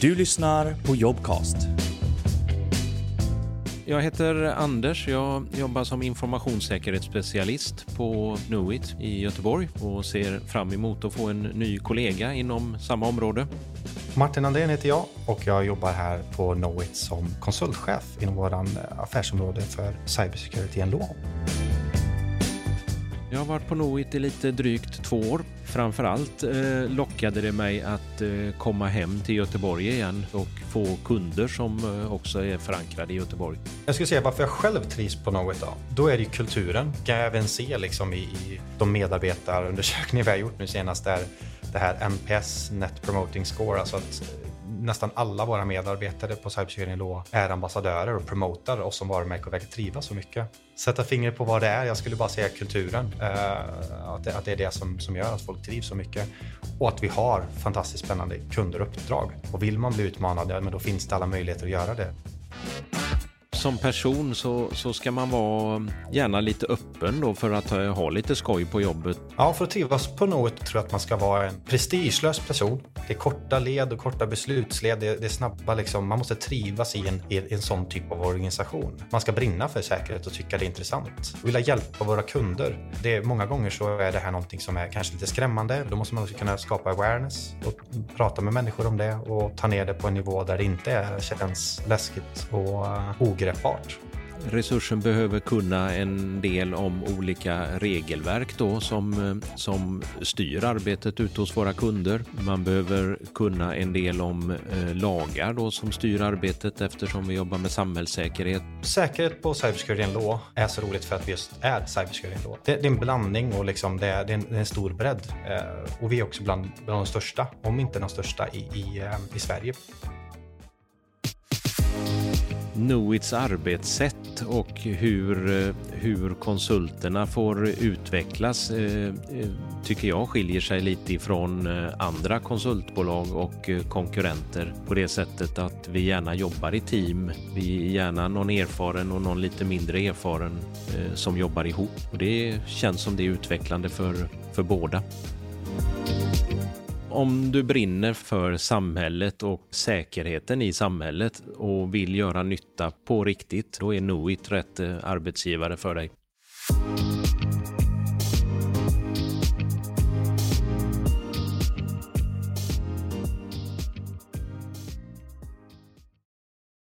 Du lyssnar på Jobcast. Jag heter Anders. Jag jobbar som informationssäkerhetsspecialist på Knowit i Göteborg och ser fram emot att få en ny kollega inom samma område. Martin Andrén heter jag och jag jobbar här på Knowit som konsultchef inom vår affärsområde för Cybersecurity and Law. Jag har varit på Knowit i lite drygt två år. Framförallt eh, lockade det mig att eh, komma hem till Göteborg igen och få kunder som eh, också är förankrade i Göteborg. Jag skulle säga varför jag själv trivs på Knowit då. Då är det ju kulturen. Kan jag även se liksom i, i de medarbetarundersökningar vi har gjort nu senast där det här NPS, Net Promoting Score, alltså att nästan alla våra medarbetare på Cybersecurity Law är ambassadörer och promotar oss som varumärke och verkar trivas så mycket. Sätta fingret på vad det är, jag skulle bara säga kulturen. Eh, att, det, att det är det som, som gör att folk trivs så mycket. Och att vi har fantastiskt spännande kunder och uppdrag. Och vill man bli utmanad, ja, men då finns det alla möjligheter att göra det som person så, så ska man vara mm, gärna lite öppen då för att eh, ha lite skoj på jobbet. Ja, för att trivas på något tror jag att man ska vara en prestigelös person. Det är korta led och korta beslutsled. Det, det är snabba liksom. Man måste trivas i en, i en sån typ av organisation. Man ska brinna för säkerhet och tycka det är intressant. Och vilja hjälpa våra kunder. Det är, många gånger så är det här någonting som är kanske lite skrämmande. Då måste man också kunna skapa awareness och prata med människor om det och ta ner det på en nivå där det inte är, känns läskigt och eh, greppbart. Resursen behöver kunna en del om olika regelverk då som, som styr arbetet ute hos våra kunder. Man behöver kunna en del om eh, lagar då som styr arbetet eftersom vi jobbar med samhällssäkerhet. Säkerhet på Cybersecurity and Law är så roligt för att vi just är Cybersecurity and Law. Det, det är en blandning och liksom det, är, det, är en, det är en stor bredd. Eh, och vi är också bland, bland de största, om inte de största i, i, eh, i Sverige. Knowits arbetssätt och hur, eh, hur konsulterna får utvecklas eh, eh, tycker jag skiljer sig lite ifrån andra konsultbolag och konkurrenter på det sättet att vi gärna jobbar i team. Vi är gärna någon erfaren och någon lite mindre erfaren som jobbar ihop och det känns som det är utvecklande för, för båda om du brinner för samhället och säkerheten i samhället och vill göra nytta på riktigt, då är Nuit rätt eh, arbetsgivare för dig.